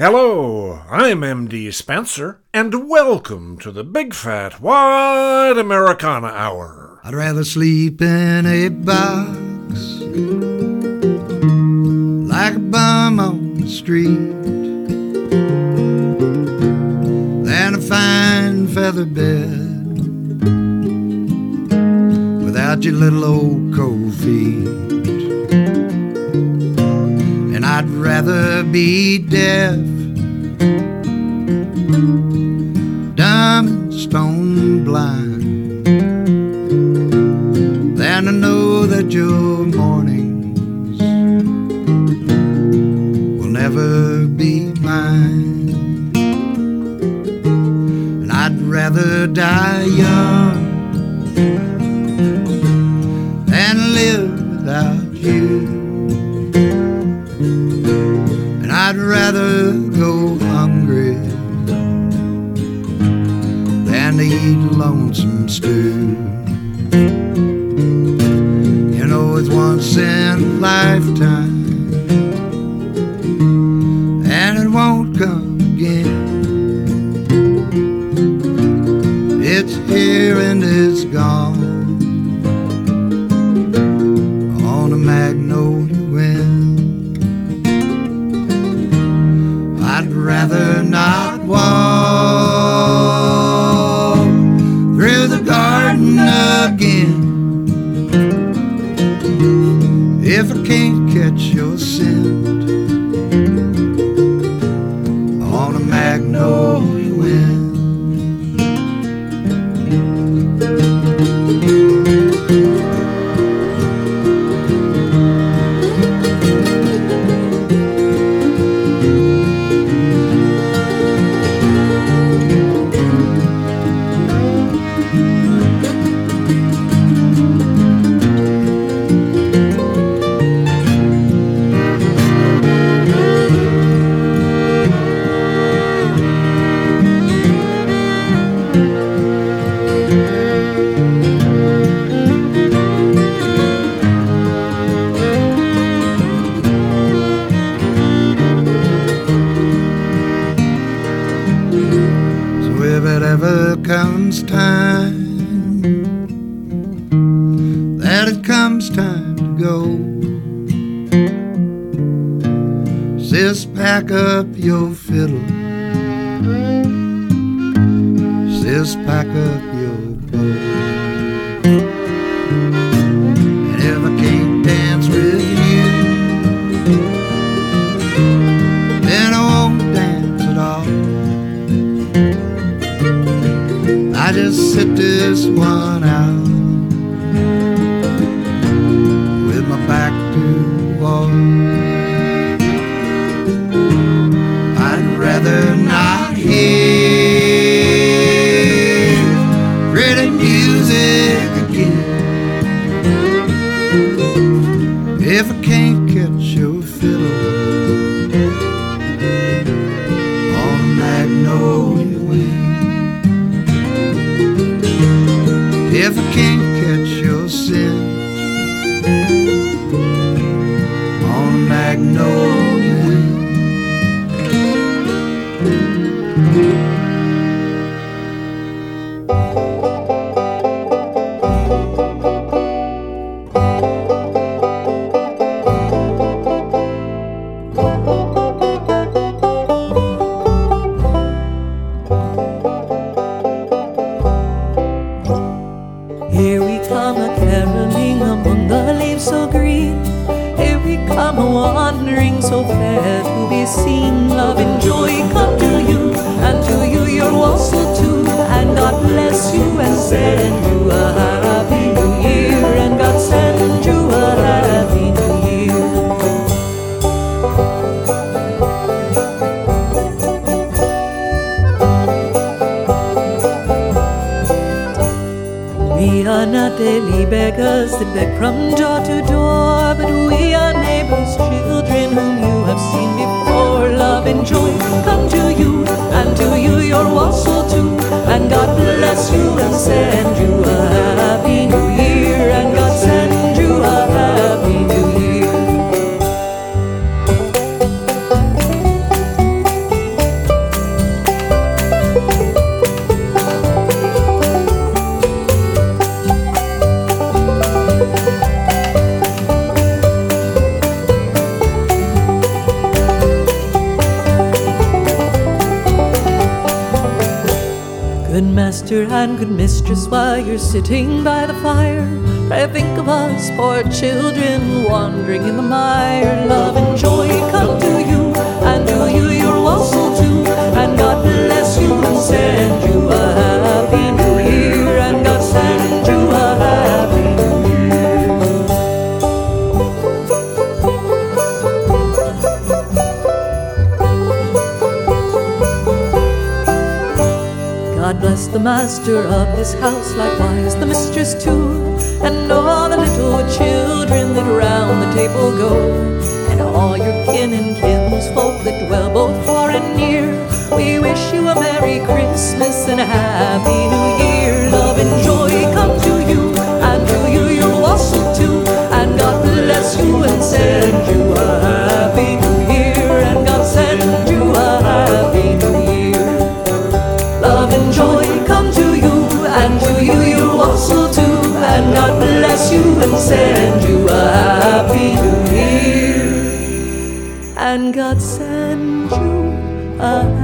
Hello, I'm MD Spenser, and welcome to the Big Fat Wide Americana Hour. I'd rather sleep in a box like a bum on the street than a fine feather bed without your little old cold feet. I'd rather be deaf, dumb and stone blind, than to know that your mornings will never be mine. And I'd rather die young than live without. You know, it's once in a lifetime. Just pack up your boat. And if I can't dance with you, then I won't dance at all. I just sit this one out. The master of this house, likewise the mistress too, and all the little children that round the table go, and all your kin and kinsfolk that dwell both far and near. We wish you a Merry Christmas and a Happy New Year. Love and joy come to you, and to you you'll also too, and God bless you and send you a and send you a happy. And God send you a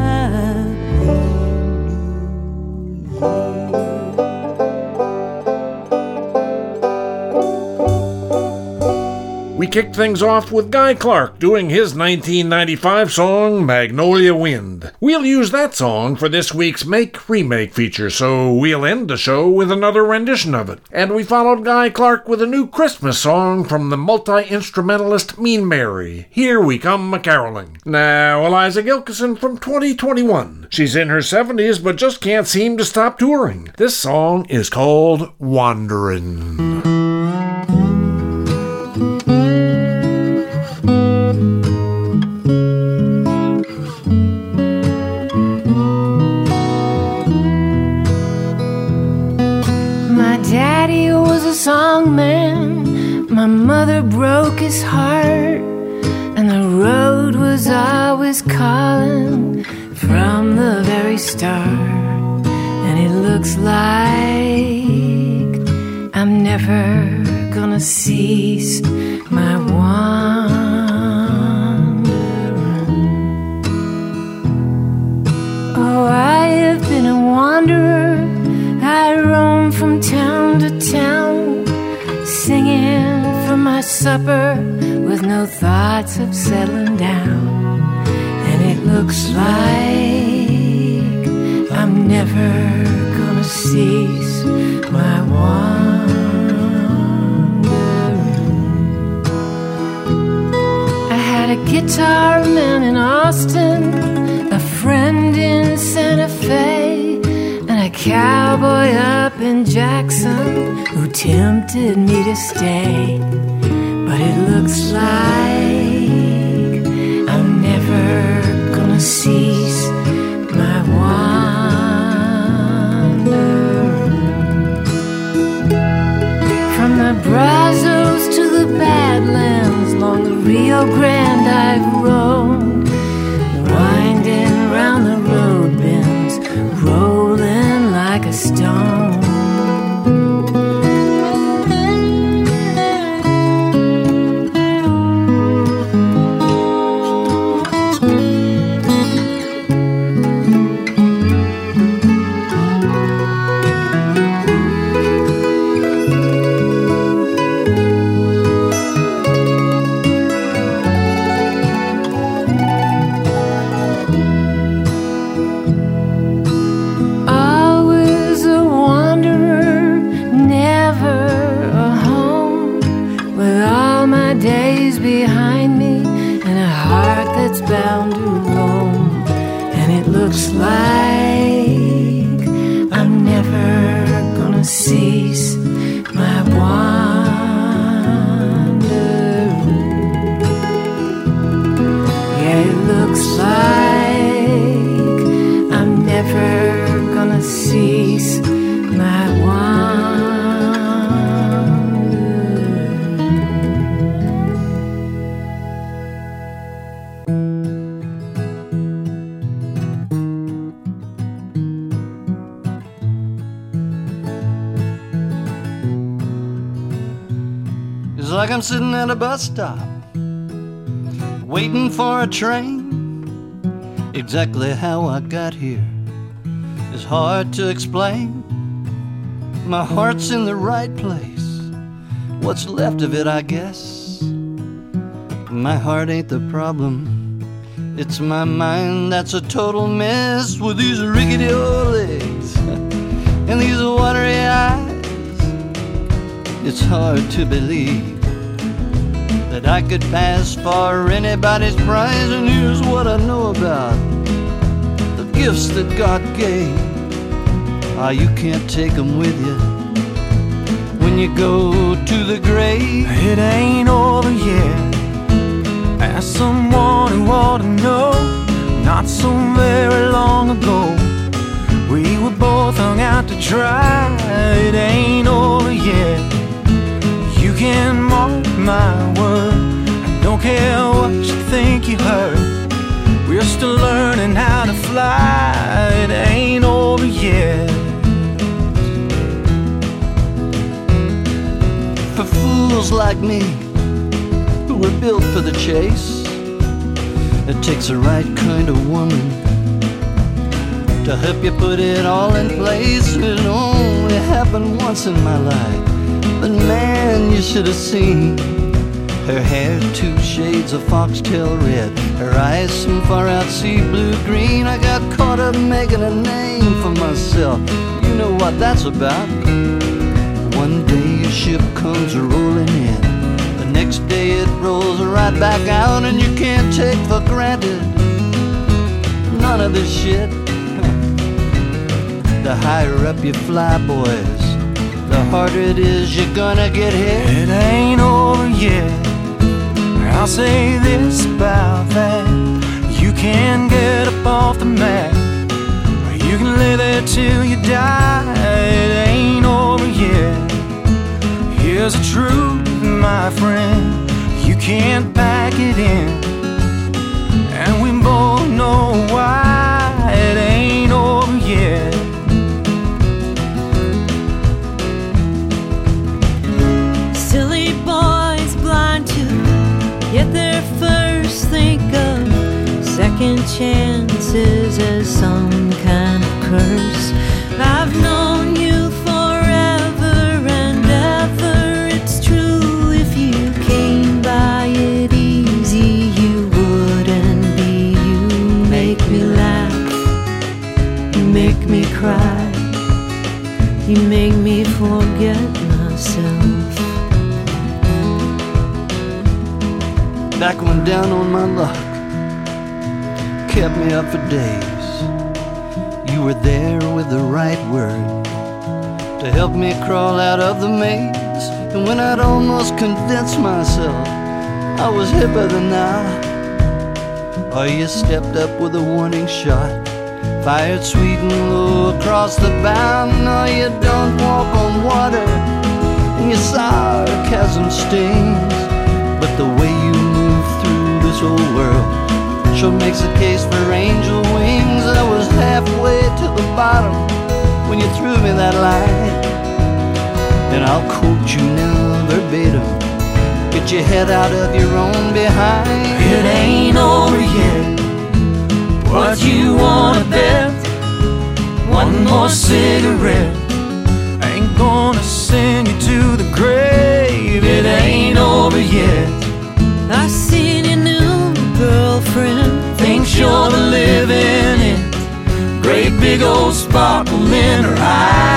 We kicked things off with Guy Clark doing his 1995 song Magnolia Wind. We'll use that song for this week's Make Remake feature, so we'll end the show with another rendition of it. And we followed Guy Clark with a new Christmas song from the multi instrumentalist Mean Mary. Here we come a caroling. Now, Eliza Gilkyson from 2021. She's in her 70s but just can't seem to stop touring. This song is called Wanderin'. Songman. My mother broke his heart. And the road was always calling from the very start. And it looks like I'm never gonna cease my wandering. Oh, I have been a wanderer. I roam from town to town, my supper with no thoughts of settling down. And it looks like I'm never gonna cease my wandering. I had a guitar man in Austin, a friend in Santa Fe, cowboy up in Jackson who tempted me to stay. But it looks like at a bus stop, waiting for a train. Exactly how I got here is hard to explain. My heart's in the right place. What's left of it, I guess. My heart ain't the problem. It's my mind that's a total mess with these rickety old legs and these watery eyes. It's hard to believe I could pass for anybody's prize. And here's what I know about the gifts that God gave. Ah, you can't take them with you when you go to the grave. It ain't over yet. Ask someone who ought to know, not so very long ago, we were both hung out to dry. It ain't over yet. You can mark my word. Care what you think you heard. We're still learning how to fly. It ain't over yet. For fools like me who were built for the chase, it takes the right kind of woman to help you put it all in place. It only happened once in my life, but man, you should have seen. Her hair two shades of foxtail red, her eyes some far out sea blue green. I got caught up making a name for myself. You know what that's about. One day your ship comes rolling in, the next day it rolls right back out, and you can't take for granted none of this shit. The higher up you fly, boys, the harder it is you're gonna get hit. It ain't over yet. I'll say this about that. You can get up off the mat, you can lay there till you die. It ain't over yet. Here's the truth, my friend. You can't pack it in. And we both know why it ain't over yet. Chances as some kind of curse. I've known you forever and ever. It's true if you came by it easy, you wouldn't be. You make me laugh, you make me cry. You make me forget myself. Back when down on my luck kept me up for days. You were there with the right word to help me crawl out of the maze. And when I'd almost convinced myself I was hipper than now, oh, you stepped up with a warning shot. Fired sweet and low across the bow. No, you don't walk on water, and your sarcasm stings. But the way you move through this old world sure makes a case for angel wings. I was halfway to the bottom when you threw me that line. And I'll quote you now verbatim. Get your head out of your own behind. It ain't over yet. What you wanna bet? One more cigarette sparkle in her eye.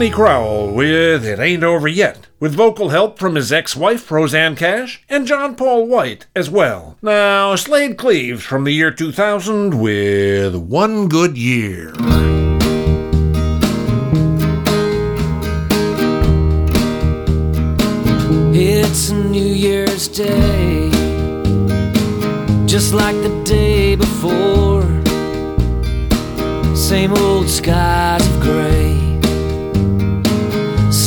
Rodney Crowell with It Ain't Over Yet, with vocal help from his ex wife, Rosanne Cash, and John Paul White as well. Now, Slaid Cleaves from the year 2000 with One Good Year. It's New Year's Day, just like the day before. Same old skies of gray,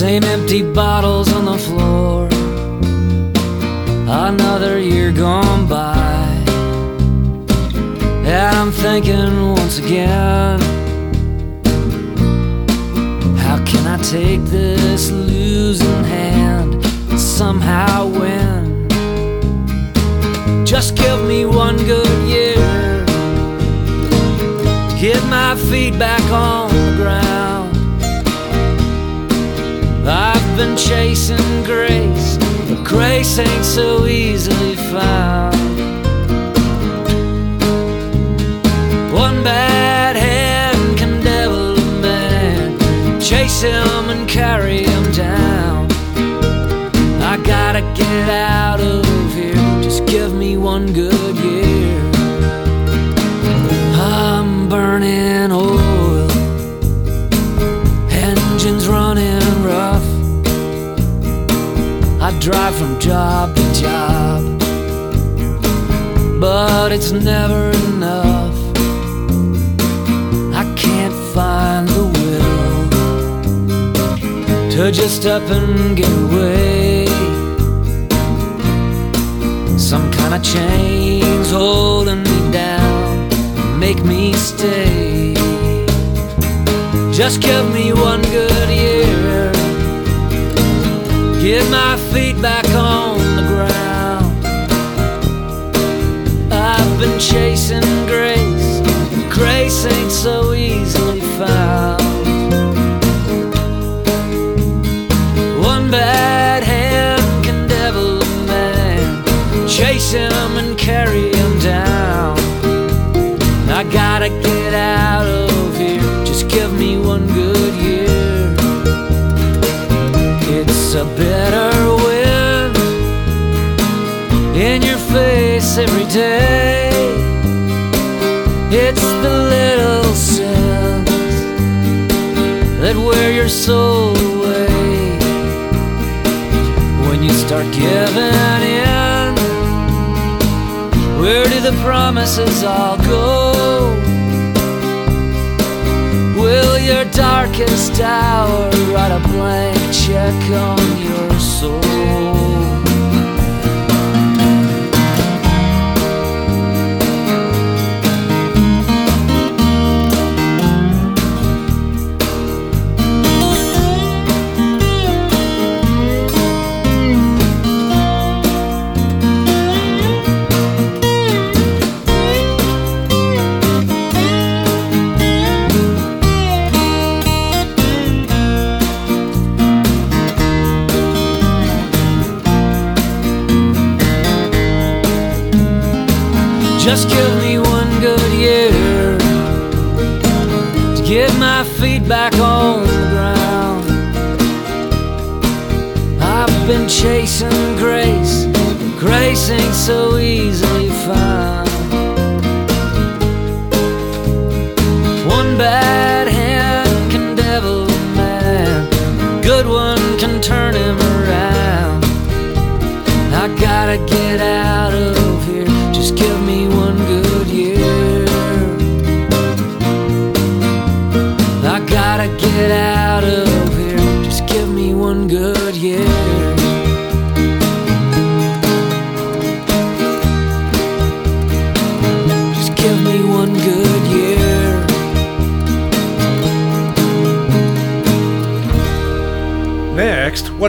same empty bottles on the floor. Another year gone by, and I'm thinking once again. How can I take this losing hand and somehow win? Just give me one good year. To get my feet back on the ground. I've been chasing grace, but grace ain't so easily found. One bad hand can devil a man, chase him and carry him down. I gotta get out of here, just give me one good drive from job to job, but it's never enough. I can't find the will to just up and get away. Some kind of chains holding me down, make me stay. Just give me one good. Get my feet back on the ground. I've been chasing grace, and grace ain't so easily found. One bad hand can devil a man, chase him and carry It's a bitter wind in your face every day. It's the little sins that wear your soul away. When you start giving in, where do the promises all go? Will your darkest hour write a blank check on your soul? Just give me one good year to get my feet back on the ground. I've been chasing grace, but grace ain't so easily found. One bad hand can devil a man, good one can turn him around.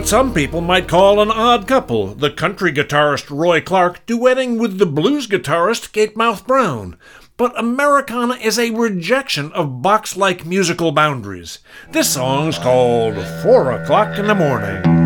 What some people might call an odd couple the country guitarist Roy Clark duetting with the blues guitarist Gatemouth Brown. But Americana is a rejection of box like musical boundaries. This song's called Four O'Clock in the Morning.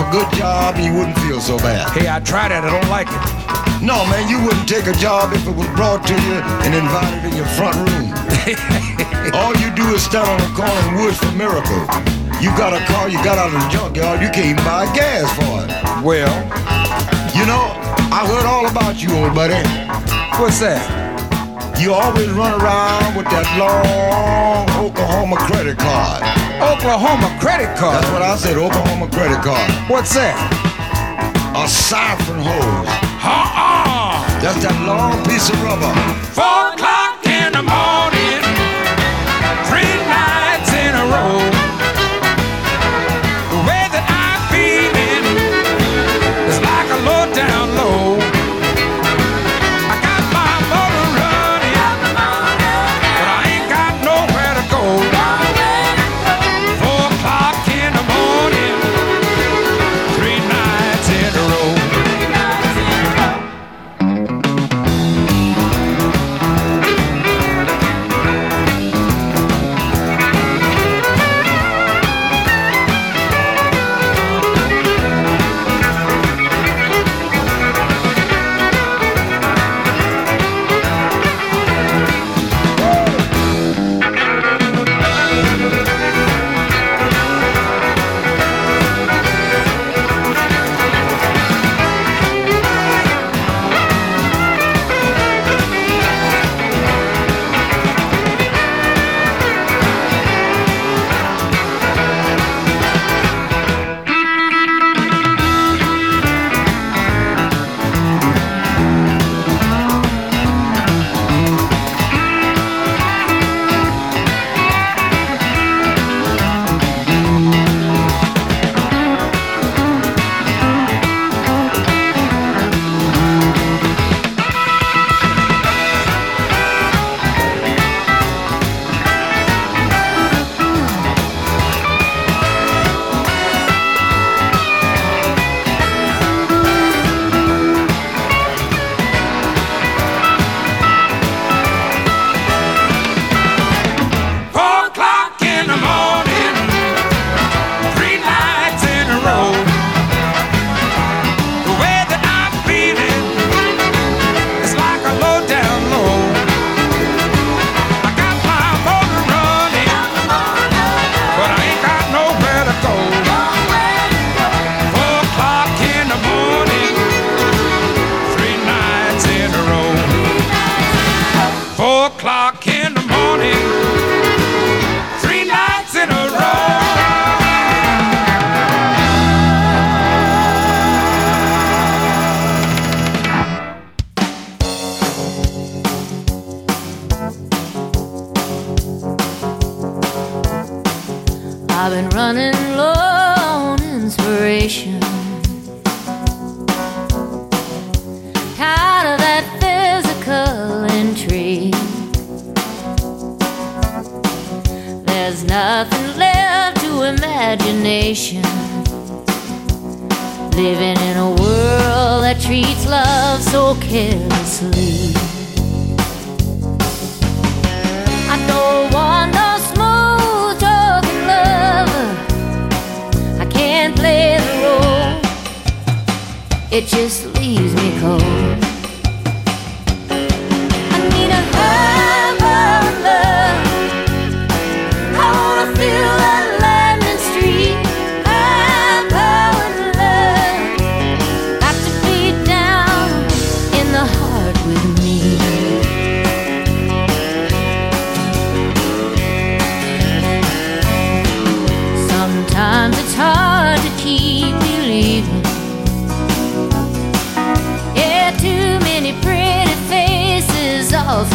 A good job and you wouldn't feel so bad. Hey, I tried it. I don't like it. No, man, you wouldn't take a job if it was brought to you and invited in your front room. All you do is stand on the corner and wish for miracles. You got a car, you got out of the junkyard, you can't even buy gas for it. Well, You know, I heard all about you, old buddy. what's that? You always run around with that long Oklahoma credit card. Oklahoma credit card. That's what I said, Oklahoma credit card. What's that? A siphon hose. Ha-ah! That's that long piece of rubber. Four o'clock in the morning, three nights in a row. The way that I'm feeling is like a low down low.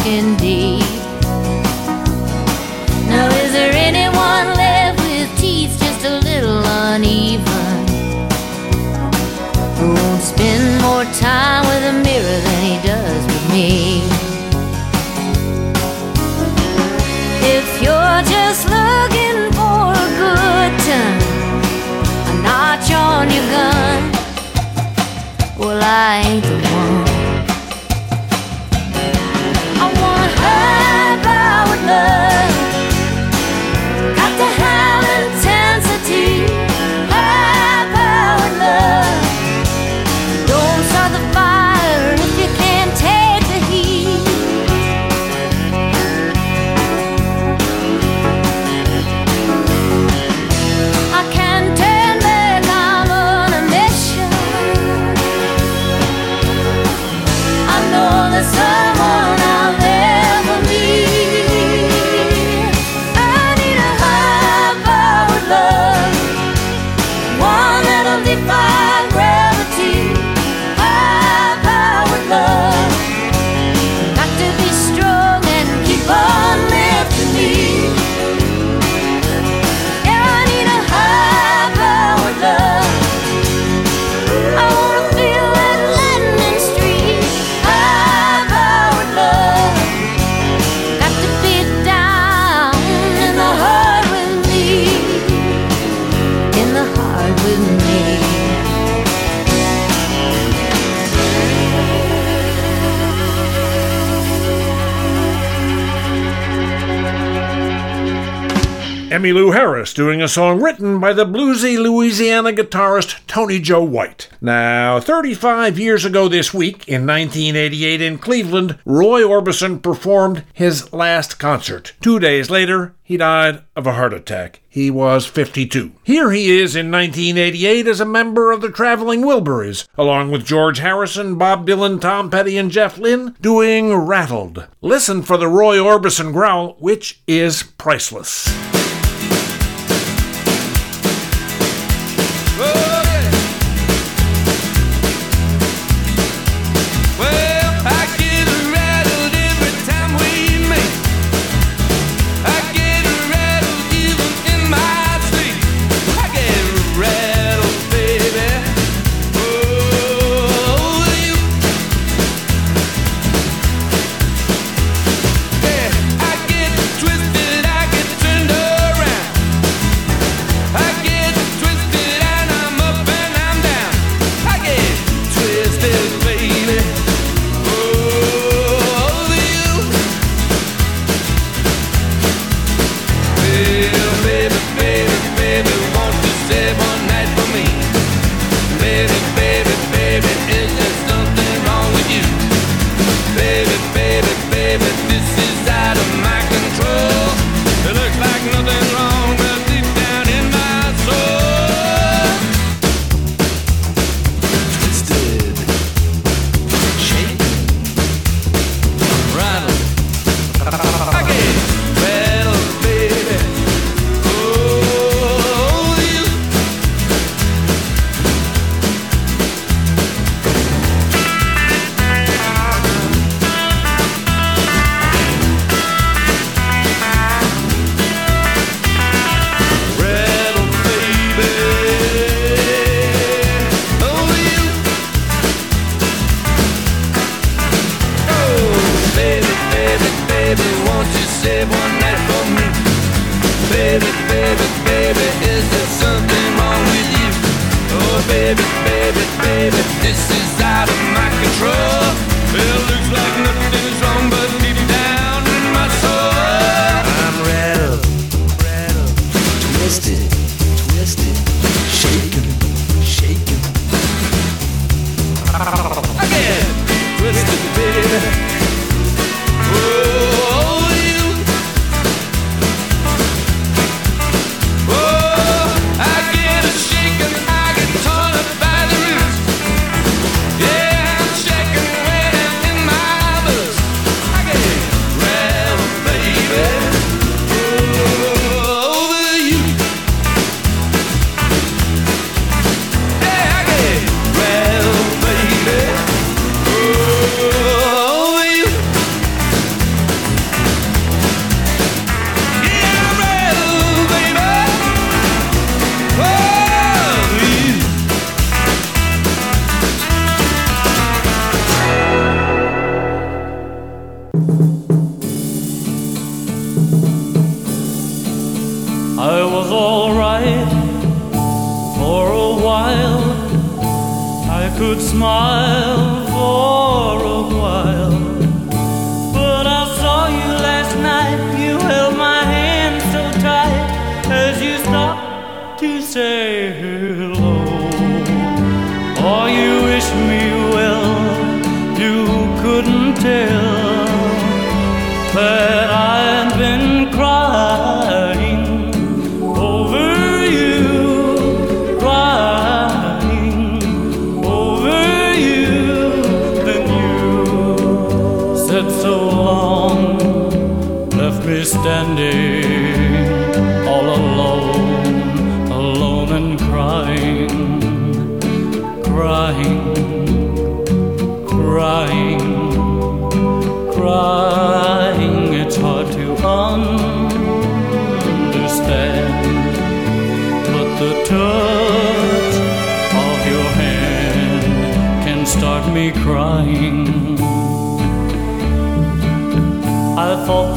Faces, Emmylou Harris doing a song written by the bluesy Louisiana guitarist Tony Joe White. Now, 35 years ago this week, in 1988 in Cleveland, Roy Orbison performed his last concert. Two days later, he died of a heart attack. He was 52. Here he is in 1988 as a member of the Traveling Wilburys, along with George Harrison, Bob Dylan, Tom Petty, and Jeff Lynne, doing Rattled. Listen for the Roy Orbison growl, which is priceless.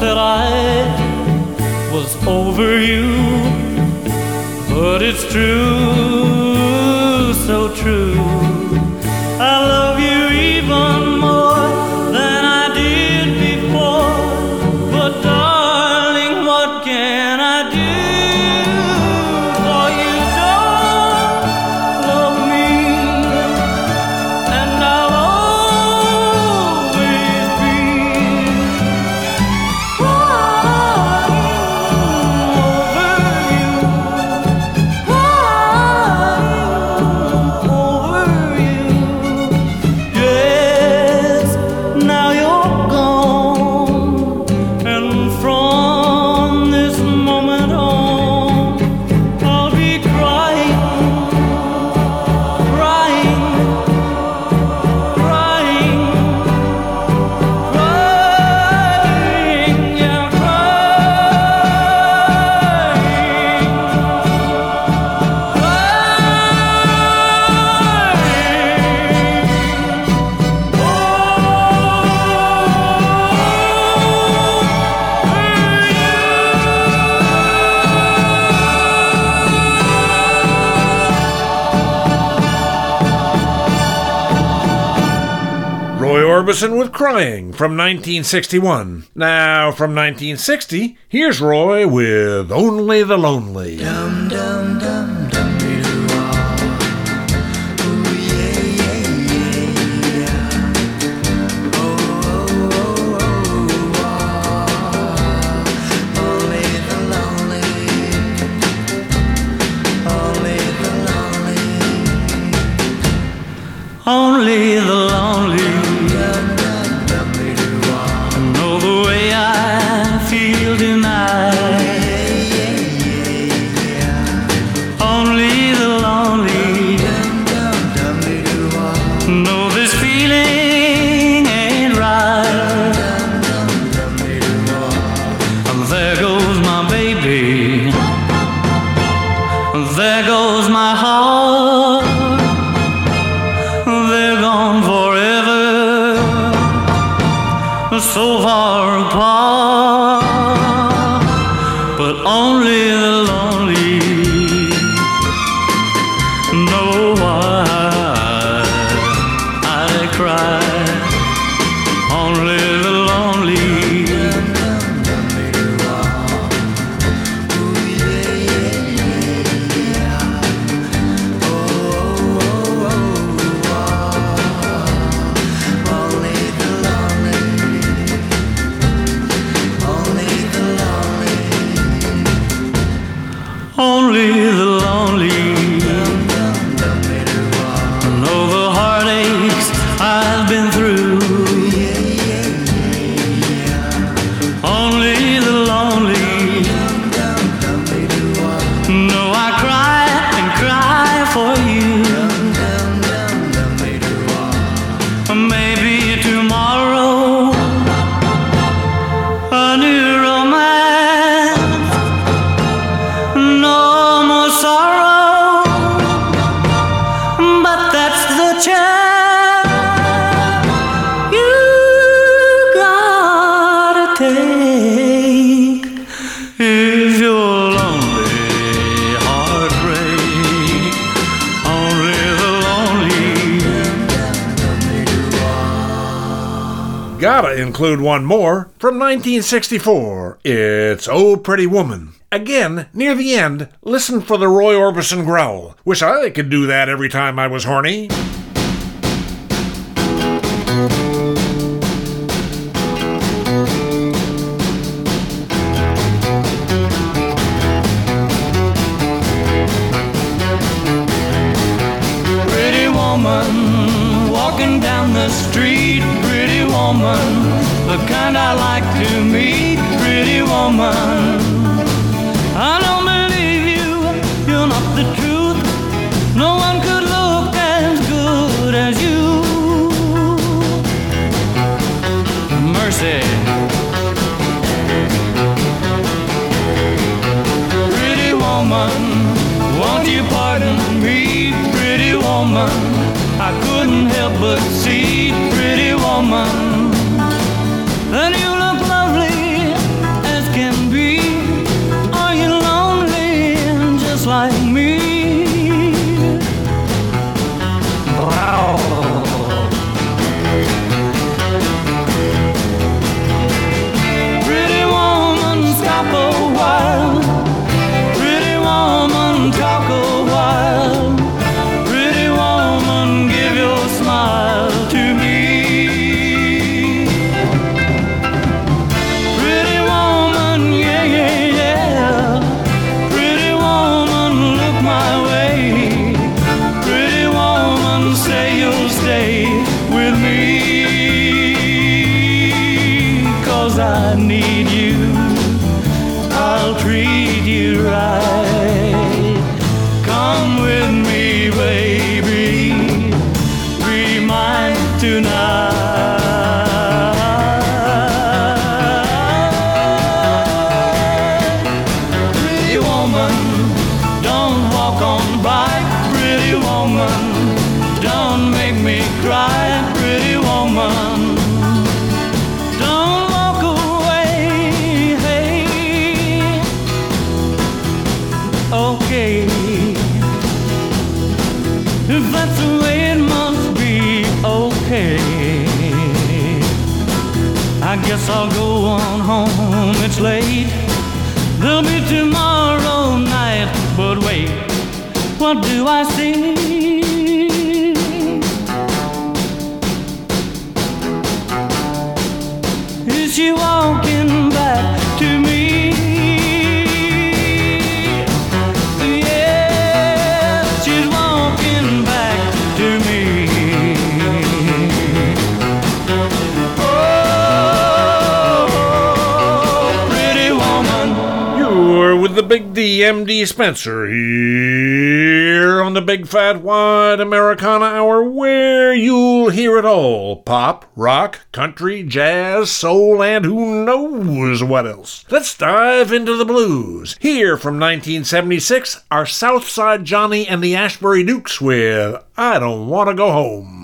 that I was over you, but it's true, so true. Crying from 1961. Now, from 1960, here's Roy with Only the Lonely. Um. include one more from 1964. It's Oh Pretty Woman. Again, near the end, listen for the Roy Orbison growl. Wish I could do that every time I was horny. Spenser here on the Big Fat Wide Americana Hour, where you'll hear it all pop, rock, country, jazz, soul, and who knows what else. Let's dive into the blues. Here from 1976 are Southside Johnny and the Asbury Jukes with I Don't Want to Go Home.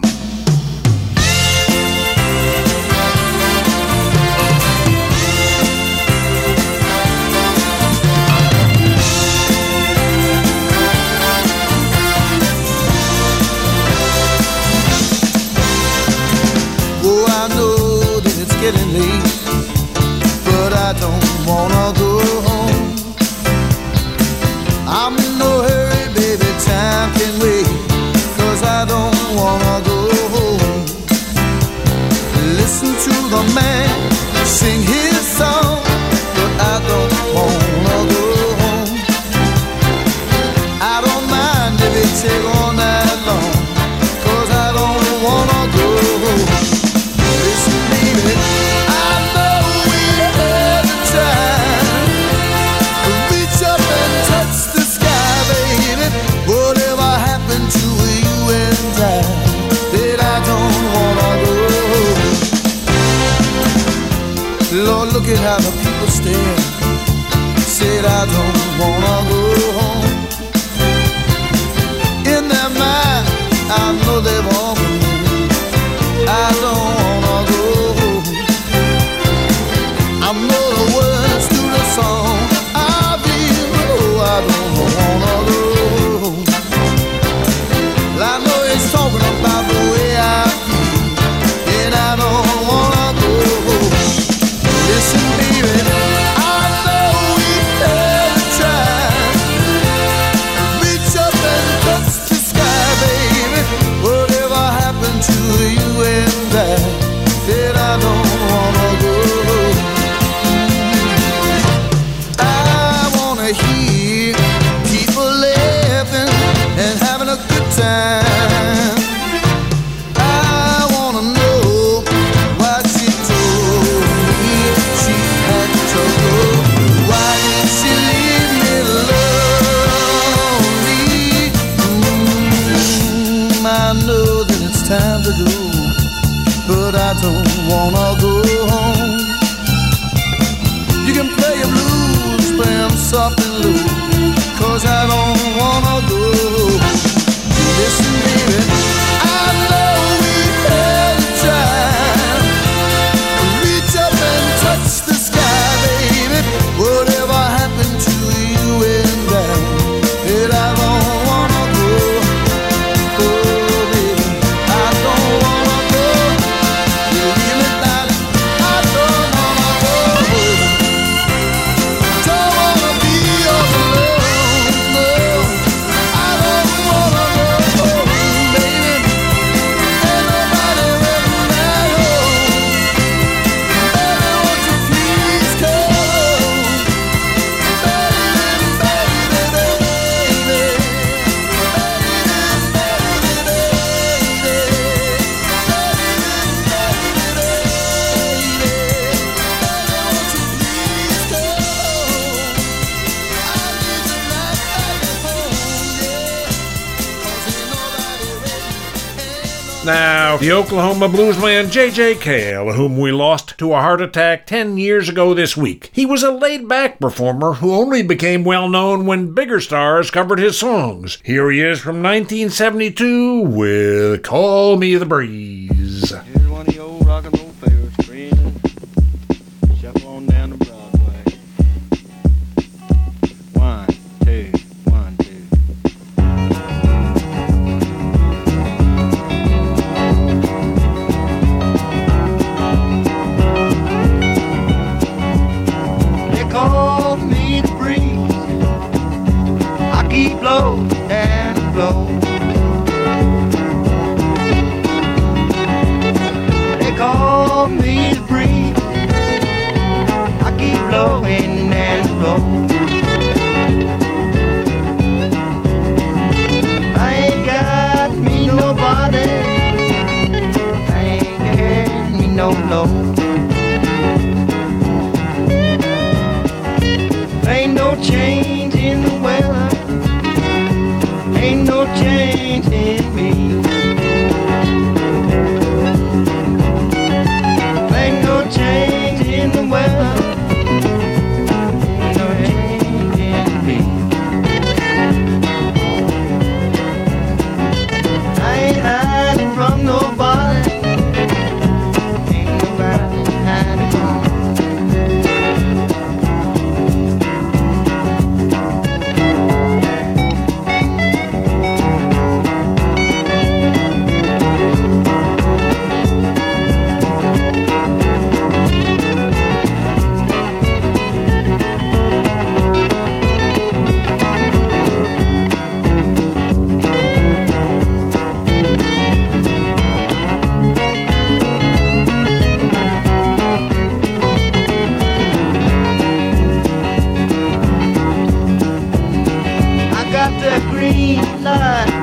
The Oklahoma bluesman J.J. Cale, whom we lost to a heart attack 10 years ago this week. He was a laid back performer who only became well known when bigger stars covered his songs. Here he is from 1972 with Call Me the Breeze.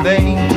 someday.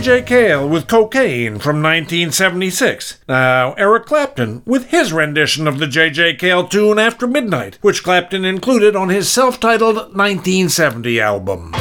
J.J. Cale with Cocaine from 1976. Now, Eric Clapton with his rendition of the J.J. Cale tune After Midnight, which Clapton included on his self titled 1970 album.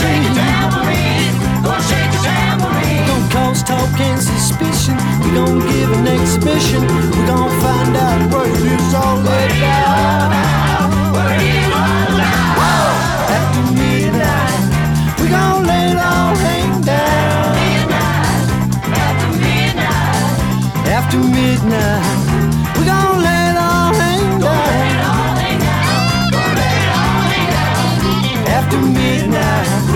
Peaches and cream. Don't cause talk and suspicion. We gon' give an exhibition. We gon' find out what it is all about. After midnight, we hang down. After midnight, we After midnight,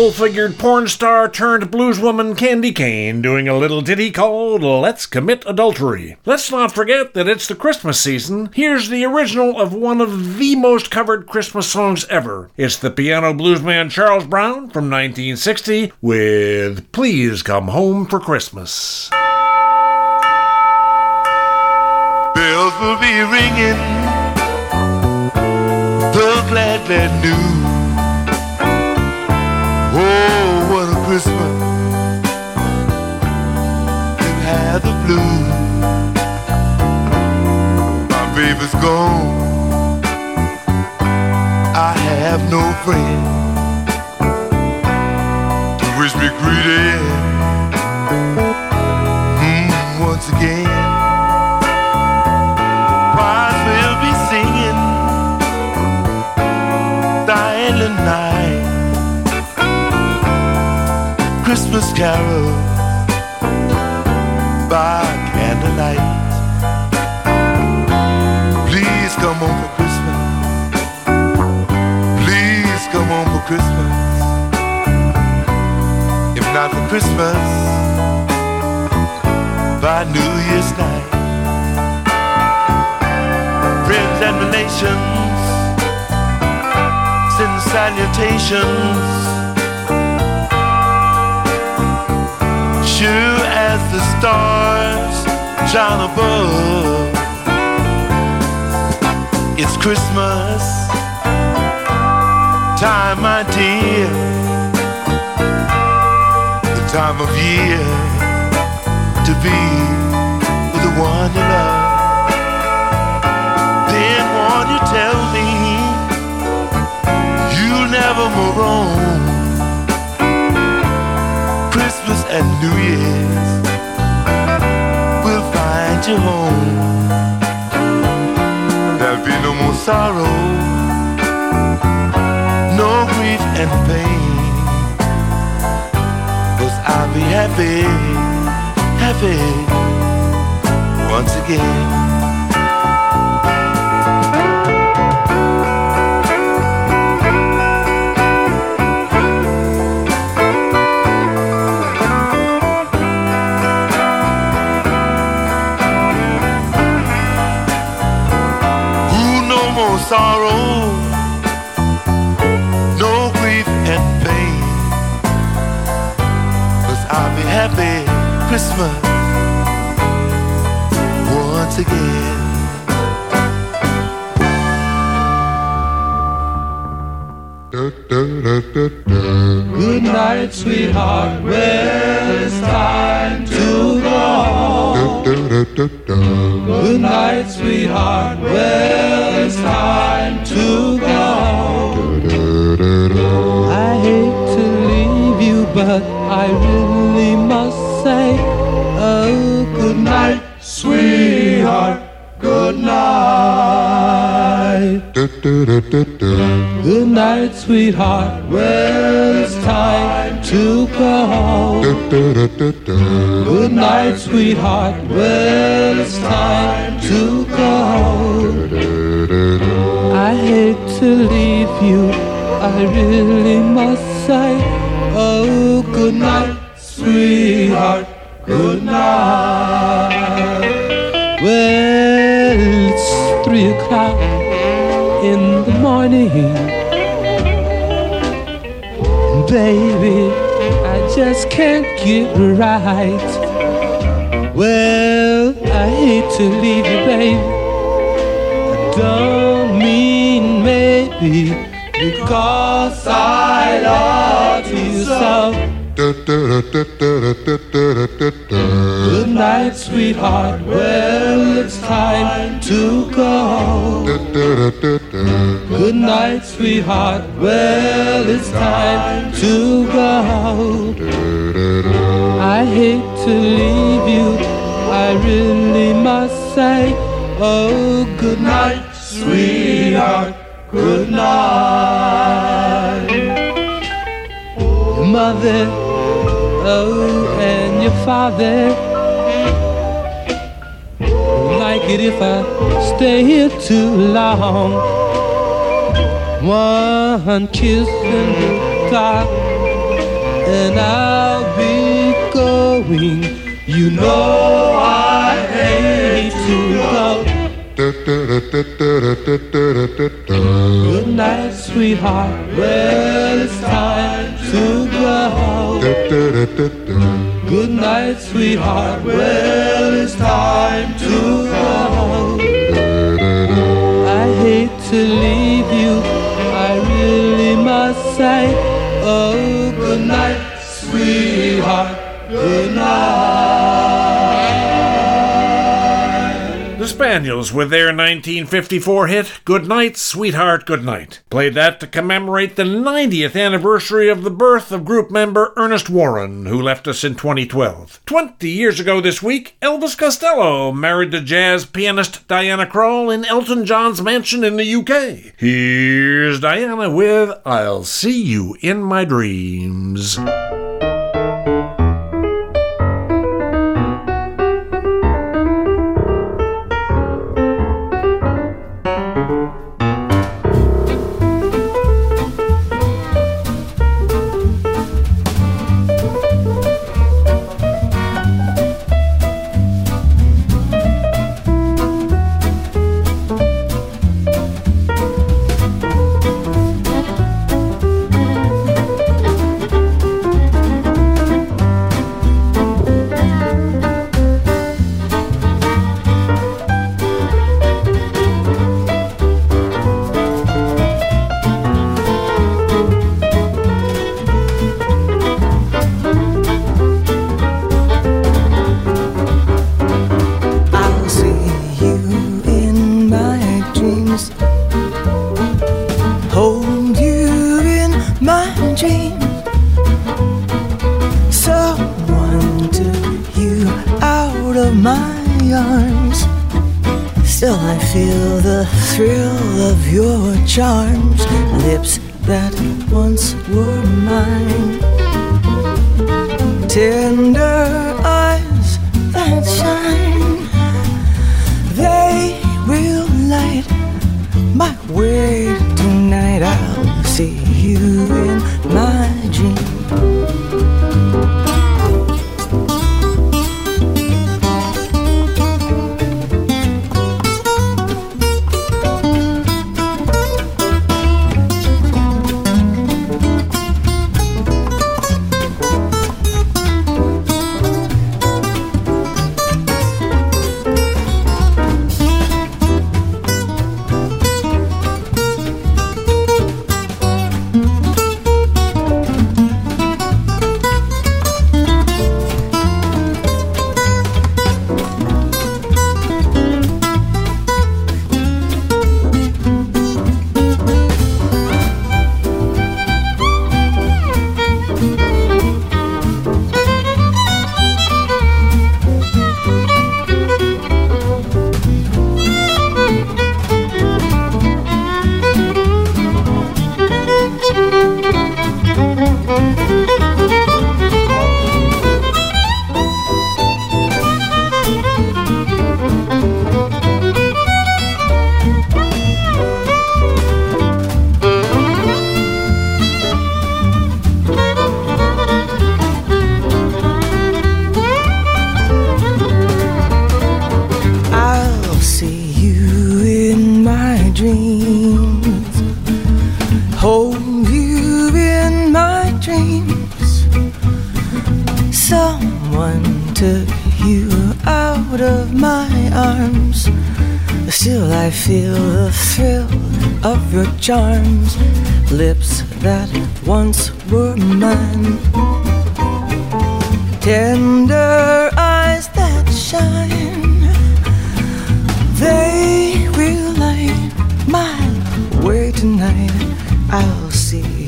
full figured porn star turned blueswoman Candye Kane doing a little ditty called Let's Commit Adultery. Let's not forget that it's the Christmas season. Here's the original of one of the most covered Christmas songs ever. It's the piano bluesman Charles Brown from 1960 with Please Come Home for Christmas. Bells will be ringing, the glad, glad news. Christmas you had the blues. My baby's gone. I have no friend to wish me greeting mm, once again. Choirs will be singing silent night. Christmas carol by candlelight. Please come home for Christmas. Please come home for Christmas. If not for Christmas, by New Year's night. Friends and relations send salutations. Sure as the stars shine above. It's Christmas time, my dear. The time of year to be with the one you love. Then won't you tell me you'll never more roam? And New Year's will find you home. There'll be no more sorrow, no grief and pain. Cause I'll be happy, happy once again. Happy Christmas once again. Good night, sweetheart. Well, it's time to go. Good night, sweetheart. Well, it's time to go. I hate to leave you, but I really must say, oh, good night, sweetheart. Good night. Good night, sweetheart. Well, it's time to go. Good night, sweetheart. Well, it's time to go. I hate to leave you. I really must say, night, sweetheart. Good night. Well, it's three o'clock in the morning. Baby, I just can't get right. Well, I hate to leave you, baby. I don't mean maybe because I love you so. Good night, sweetheart. Well, it's time to go. Good night, sweetheart. Well, it's time to go. I hate to leave you. I really must say, oh, good night, sweetheart. Good night. Mother, oh, and your father like it if I stay here too long. One kiss the dark and I'll be going. You know I hate to go. Good night, sweetheart. Well, it's time to go. Good night, sweetheart. Well, it's time to go. I hate to leave you. I really must say, oh, good night, sweetheart. Good night. The Spaniels with their 1954 hit Good Night, Sweetheart, Good Night. Played that to commemorate the 90th anniversary of the birth of group member Ernest Warren, who left us in 2012. 20 years ago this week, Elvis Costello married to jazz pianist Diana Krall in Elton John's mansion in the UK. Here's Diana with I'll See You in My Dreams. Tonight. I'll see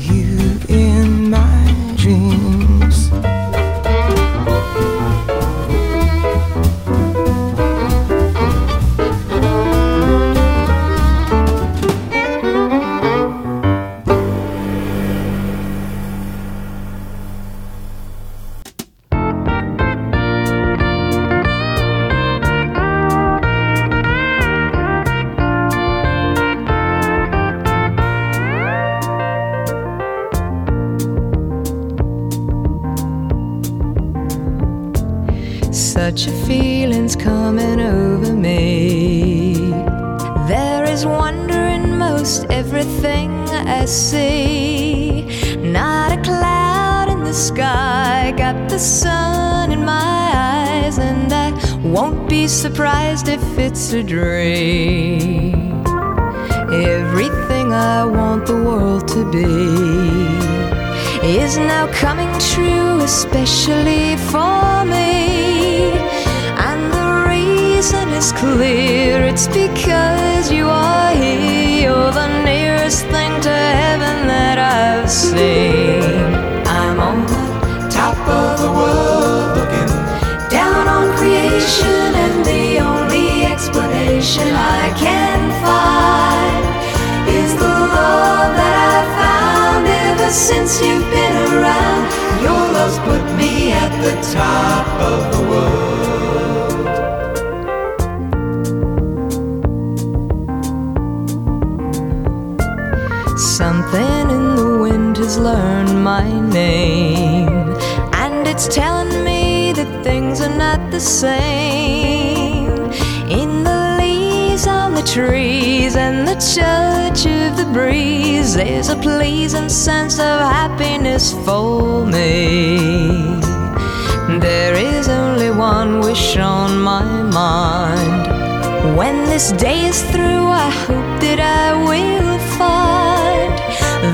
this day is through, I hope that I will find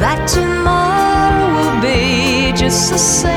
that tomorrow will be just the same.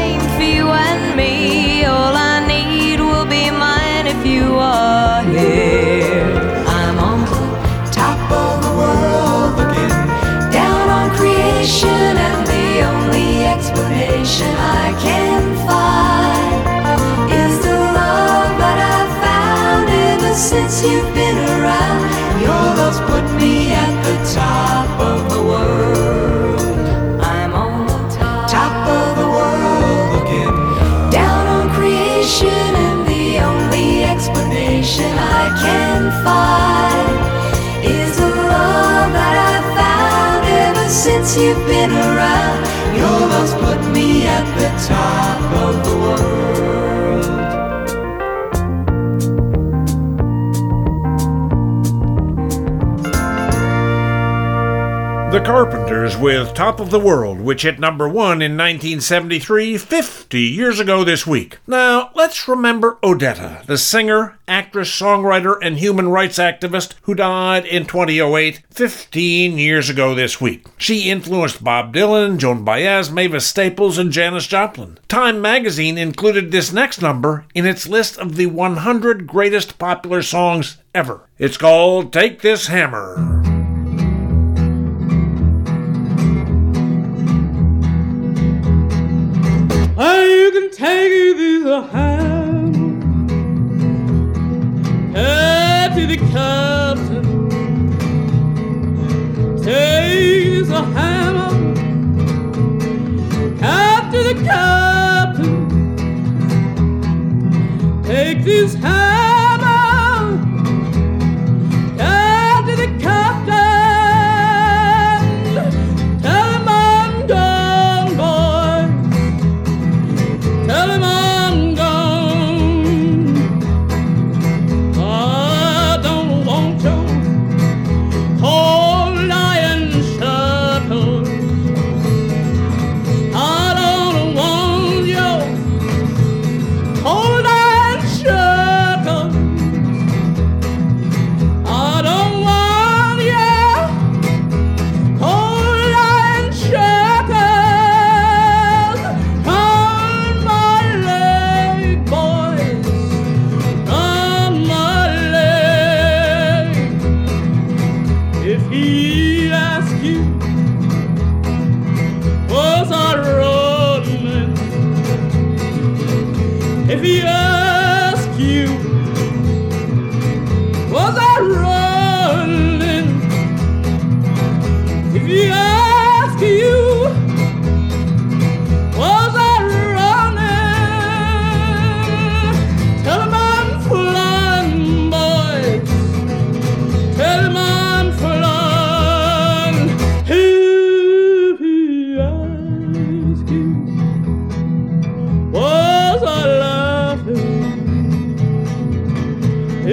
it. The Carpenters with Top of the World, which hit number one in 1973, 50 years ago this week. Now, let's remember Odetta, the singer, actress, songwriter, and human rights activist who died in 2008, 15 years ago this week. She influenced Bob Dylan, Joan Baez, Mavis Staples, and Janis Joplin. Time magazine included this next number in its list of the 100 greatest popular songs ever. It's called Take This Hammer. can take this hand up to the captain. Take this hand up to the captain. Take this hand.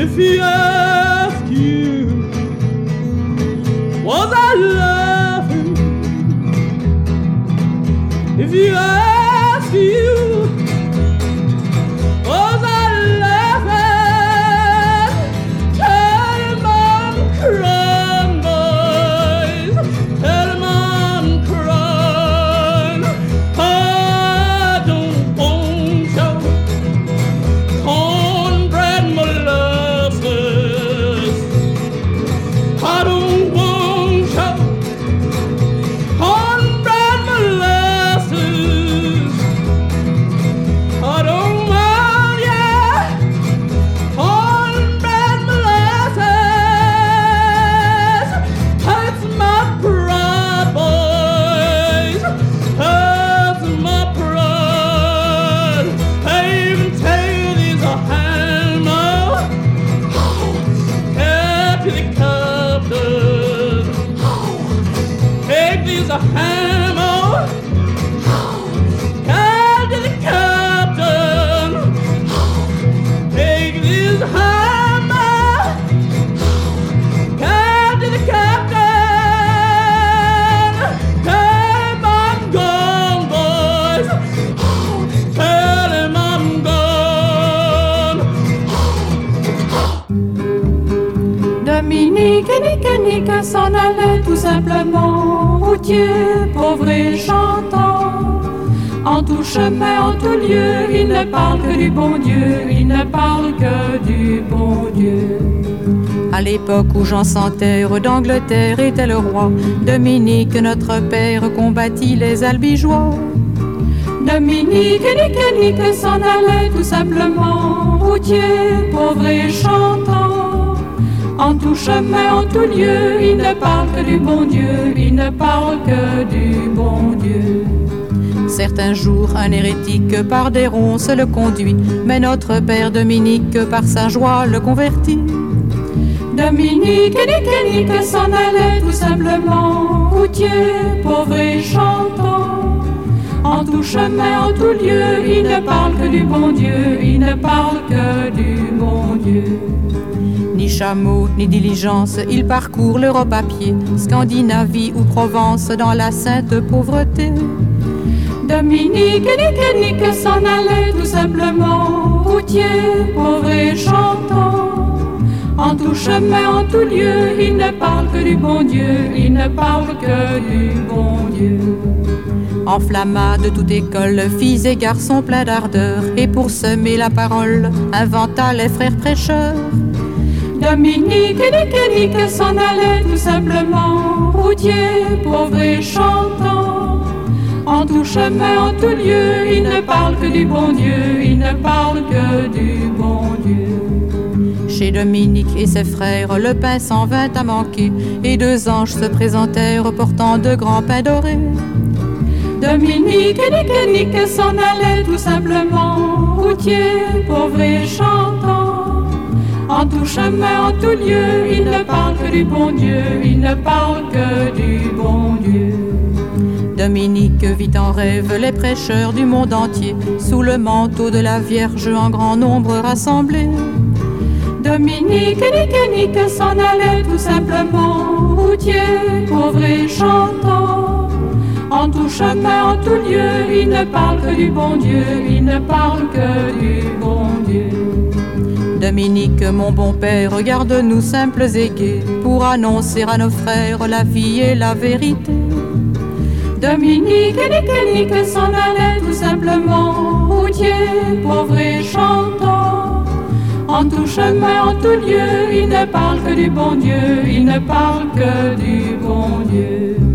If you nique, nique, s'en allait tout simplement, routier, pauvre et chantant. En tout chemin, en tout lieu, il ne parle que du bon Dieu, il ne parle que du bon Dieu. À l'époque où Jean sans terre d'Angleterre était le roi, Dominique, notre père, combattit les albigeois. Dominique, nique, nique, s'en allait tout simplement, routier, pauvre et chantant. En tout chemin, en tout lieu, il ne parle que du bon Dieu, il ne parle que du bon Dieu. Certains jours, un hérétique par des ronces le conduit, mais notre père Dominique par sa joie le convertit. Dominique, nique, nique, s'en allait tout simplement, routier, pauvre et chantant. En tout chemin, en tout lieu, il ne parle que du bon Dieu, il ne parle que du bon Dieu. Ni chameau, ni diligence, il parcourt l'Europe à pied, Scandinavie ou Provence dans la sainte pauvreté. Dominique, nique, nique, s'en allait tout simplement, routier, pauvre et chantant. En tout chemin, en tout lieu, il ne parle que du bon Dieu, il ne parle que du bon Dieu. Enflamma de toute école, filles et garçons pleins d'ardeur, et pour semer la parole, inventa les frères prêcheurs. Dominique, nique, nique, s'en allait tout simplement, routier, pauvre et chantant. En tout chemin, en tout lieu, il ne parle que du bon Dieu, il ne parle que du bon Dieu. Chez Dominique et ses frères, le pain s'en vint à manquer, et deux anges se présentèrent portant de grands pains dorés. Dominique, nique, nique, s'en allait tout simplement, routier, pauvre et chantant. En tout chemin, en tout lieu, il ne parle que du bon Dieu, il ne parle que du bon Dieu. Dominique vit en rêve les prêcheurs du monde entier, sous le manteau de la Vierge en grand nombre rassemblés. Dominique, nique, nique, s'en allait tout simplement, routier, pauvre et chantant. En tout chemin, en tout lieu, il ne parle que du bon Dieu, il ne parle que du bon Dieu. Dominique, mon bon père, regarde-nous simples et gais pour annoncer à nos frères la vie et la vérité. Dominique, nique, nique, s'en allait tout simplement, routier, pauvre et chantant. En tout chemin, en tout lieu, il ne parle que du bon Dieu, il ne parle que du bon Dieu.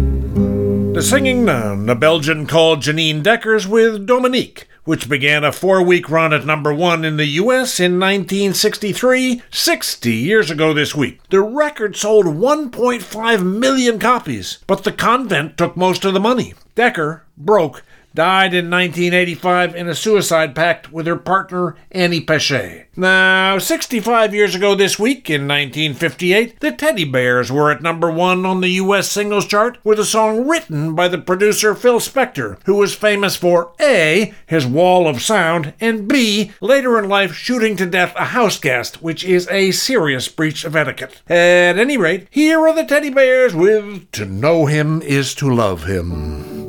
The singing nun, a Belgian called Jeanine Deckers with Dominique, which began a four week run at number one in the US in 1963, 60 years ago this week. The record sold 1.5 million copies, but the convent took most of the money. Decker, broke, died in 1985 in a suicide pact with her partner Annie Pécher. Now, 65 years ago this week, in 1958, the Teddy Bears were at number one on the US singles chart with a song written by the producer Phil Spector, who was famous for A, his wall of sound, and B, later in life shooting to death a house guest, which is a serious breach of etiquette. At any rate, here are the Teddy Bears with To Know Him Is to Love Him.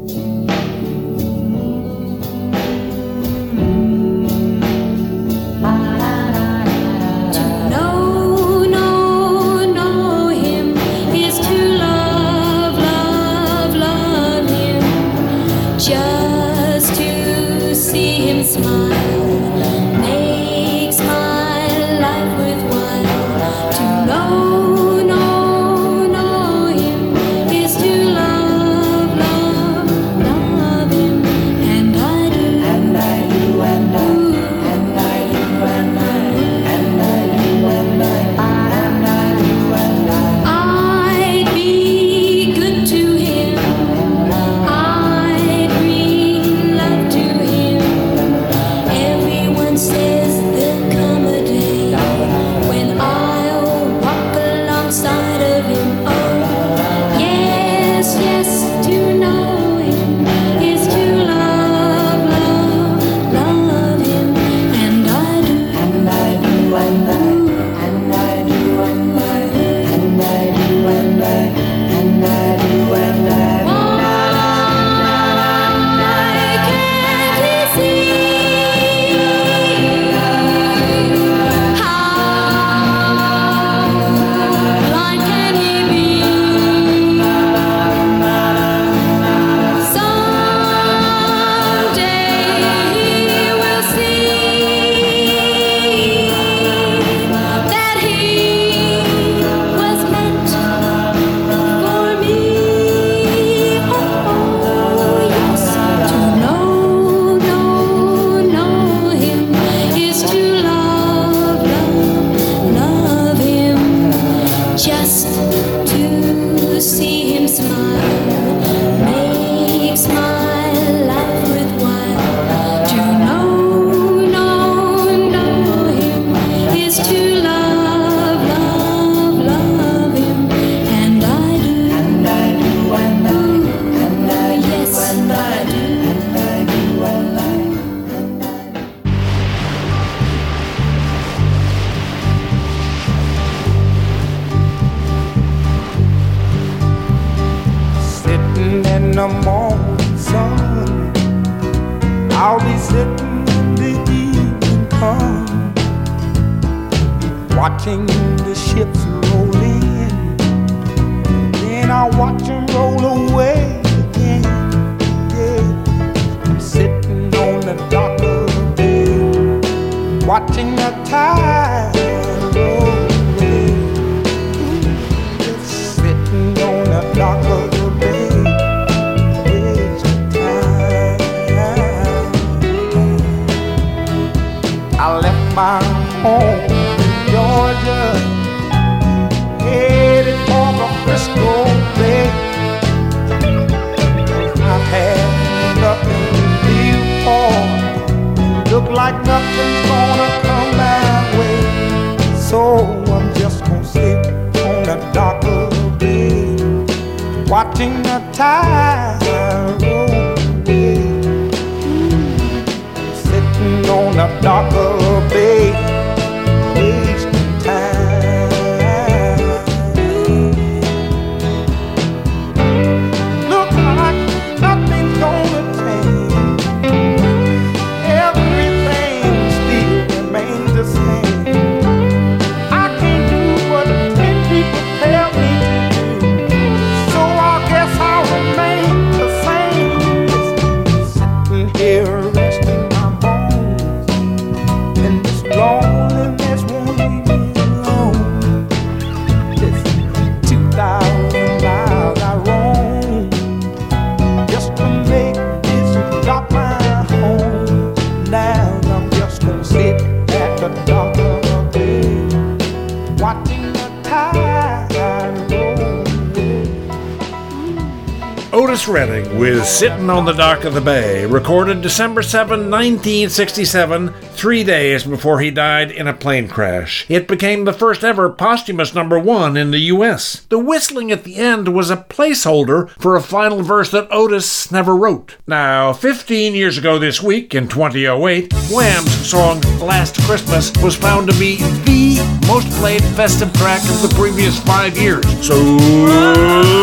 is Sitting on the Dock of the Bay, recorded December 7, 1967, three days before he died in a plane crash. It became the first ever posthumous number one in the U.S. The whistling at the end was a placeholder for a final verse that Otis never wrote. Now, 15 years ago this week, in 2008, Wham's song Last Christmas was found to be the most played festive track of the previous five years. So,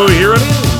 here it is.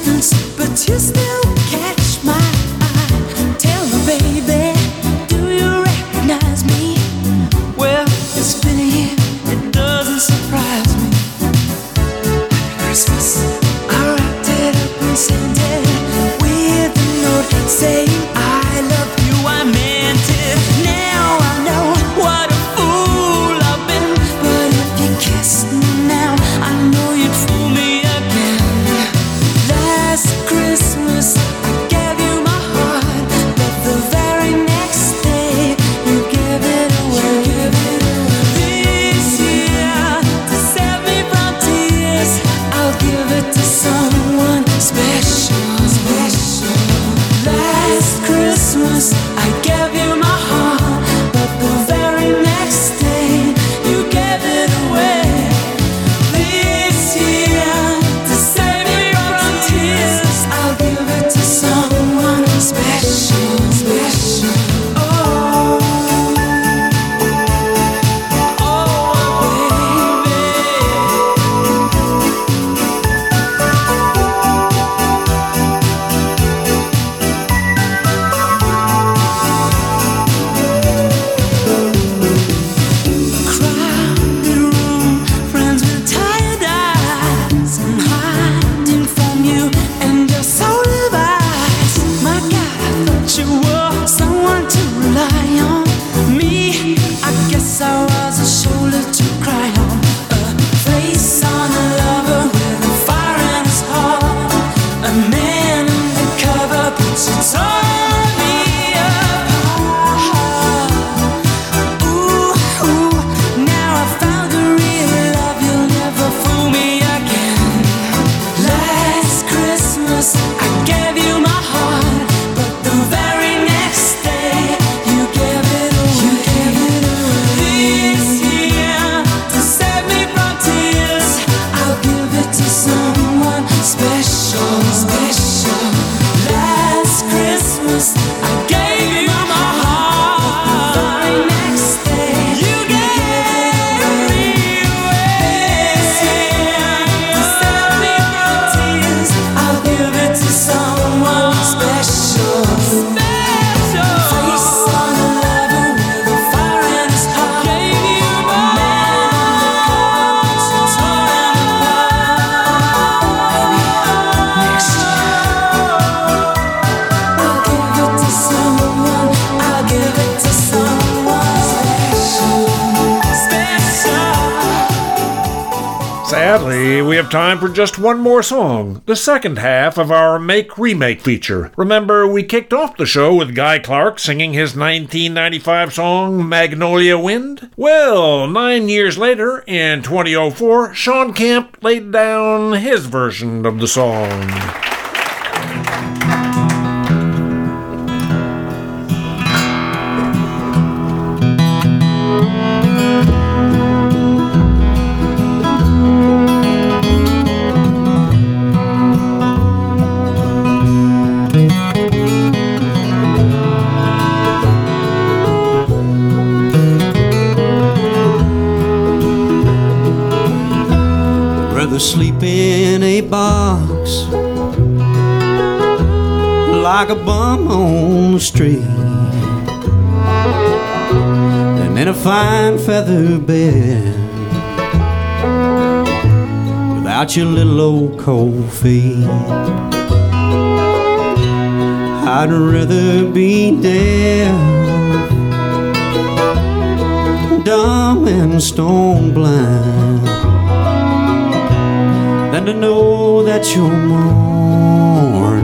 distant Sadly, we have time for just one more song, the second half of our Make Remake feature. Remember, we kicked off the show with Guy Clark singing his 1995 song Magnolia Wind? Well, nine years later, in 2004, Shawn Camp laid down his version of the song. Box like a bum on the street. Than in a fine feather bed. Without your little old cold feet. I'd rather be deaf, dumb and stone blind than to know that your mornings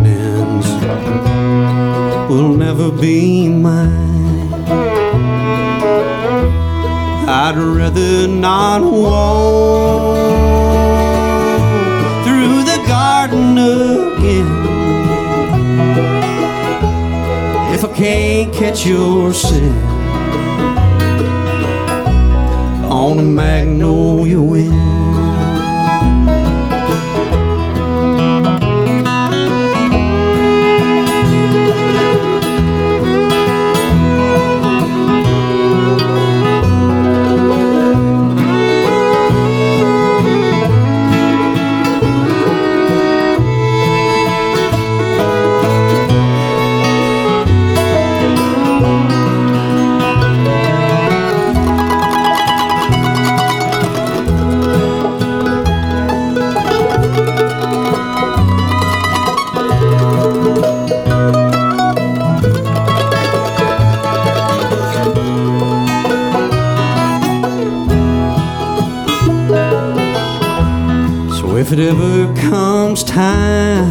will never be mine. I'd rather not walk through the garden again if I can't catch your scent on a magnolia wind. If it ever comes time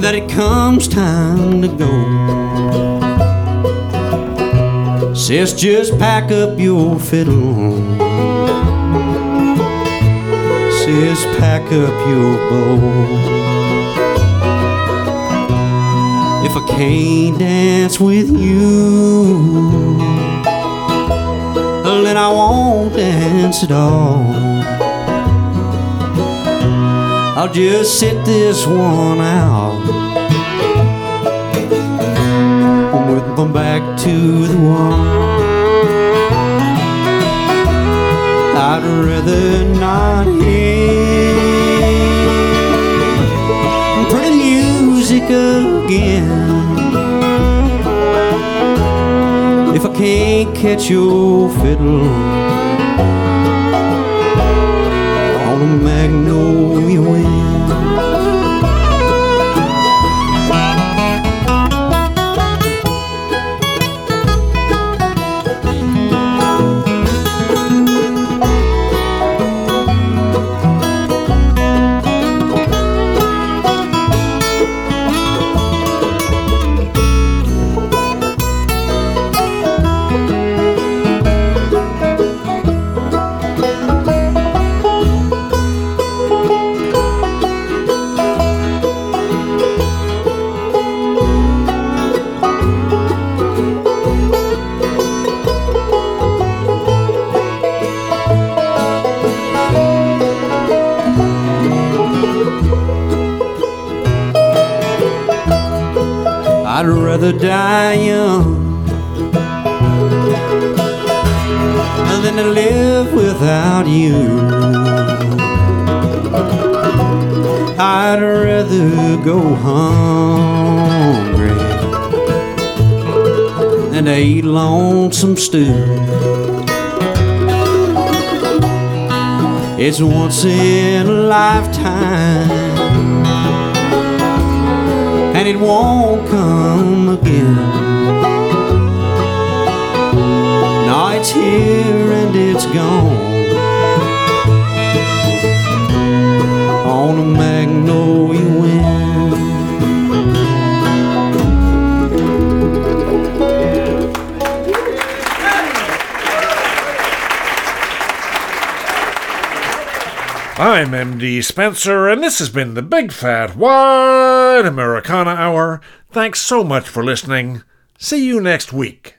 that it comes time to go, sis, just pack up your fiddle. Sis, pack up your bow. If I can't dance with you, then I won't dance at all. I'll just sit this one out with my back to the wall. I'd rather not hear pretty music again. If I can't catch your fiddle magnolia wind. I'd rather die young than to live without you. I'd rather go hungry than to eat lonesome stew. It's once in a lifetime and it won't come again. Now it's here and it's gone. On a magnolia wind. I'm MD Spenser, and this has been the Big Fat Why. Wide Americana Hour. Thanks so much for listening. See you next week.